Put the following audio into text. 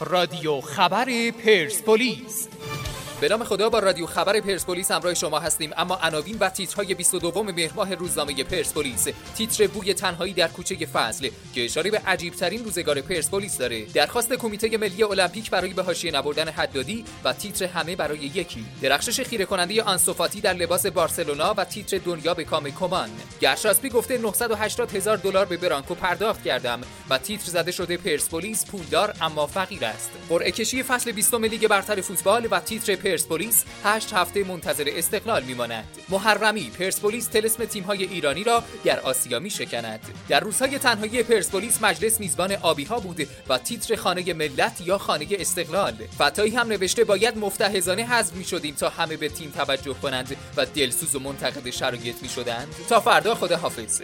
رادیو خبر پرسپولیس. به نام خدا با رادیو خبر پرسپولیس همراه شما هستیم. اما عناوین و تیترهای 22 مهر ماه روزنامه پرسپولیس. تیتر بوی تنهایی در کوچه فضل که اشاره به عجیب ترین روزگار پرسپولیس داره. درخواست کمیته ملی المپیک برای به حاشیه نبردن حدادی و تیتر همه برای یکی. درخشش خیره کننده آنسوفاتی در لباس بارسلونا و تیتر دنیا به کام کمان. گرشاسپی گفته 980 هزار دلار به برانکو پرداخت کردم و تیتر زده شده پرسپولیس پولدار اما فقیر است. قرعه کشی فصل 20 لیگ برتر فوتبال و تیتر پرسپولیس 8 هفته منتظر استقلال میماند. محرمی پرسپولیس تلسم تیم‌های ایرانی را در آسیا میشکند در روزهای تنهایی پرسپولیس مجلس میزبان آبی ها بود و تیتر خانه ملت یا خانه استقلال. فتایی هم نوشته باید مفتهزانه حذف می‌شدیم تا همه به تیم توجه کنند و دلسوز و منتقد شرایط می‌شدند. تا فردا خدا حافظ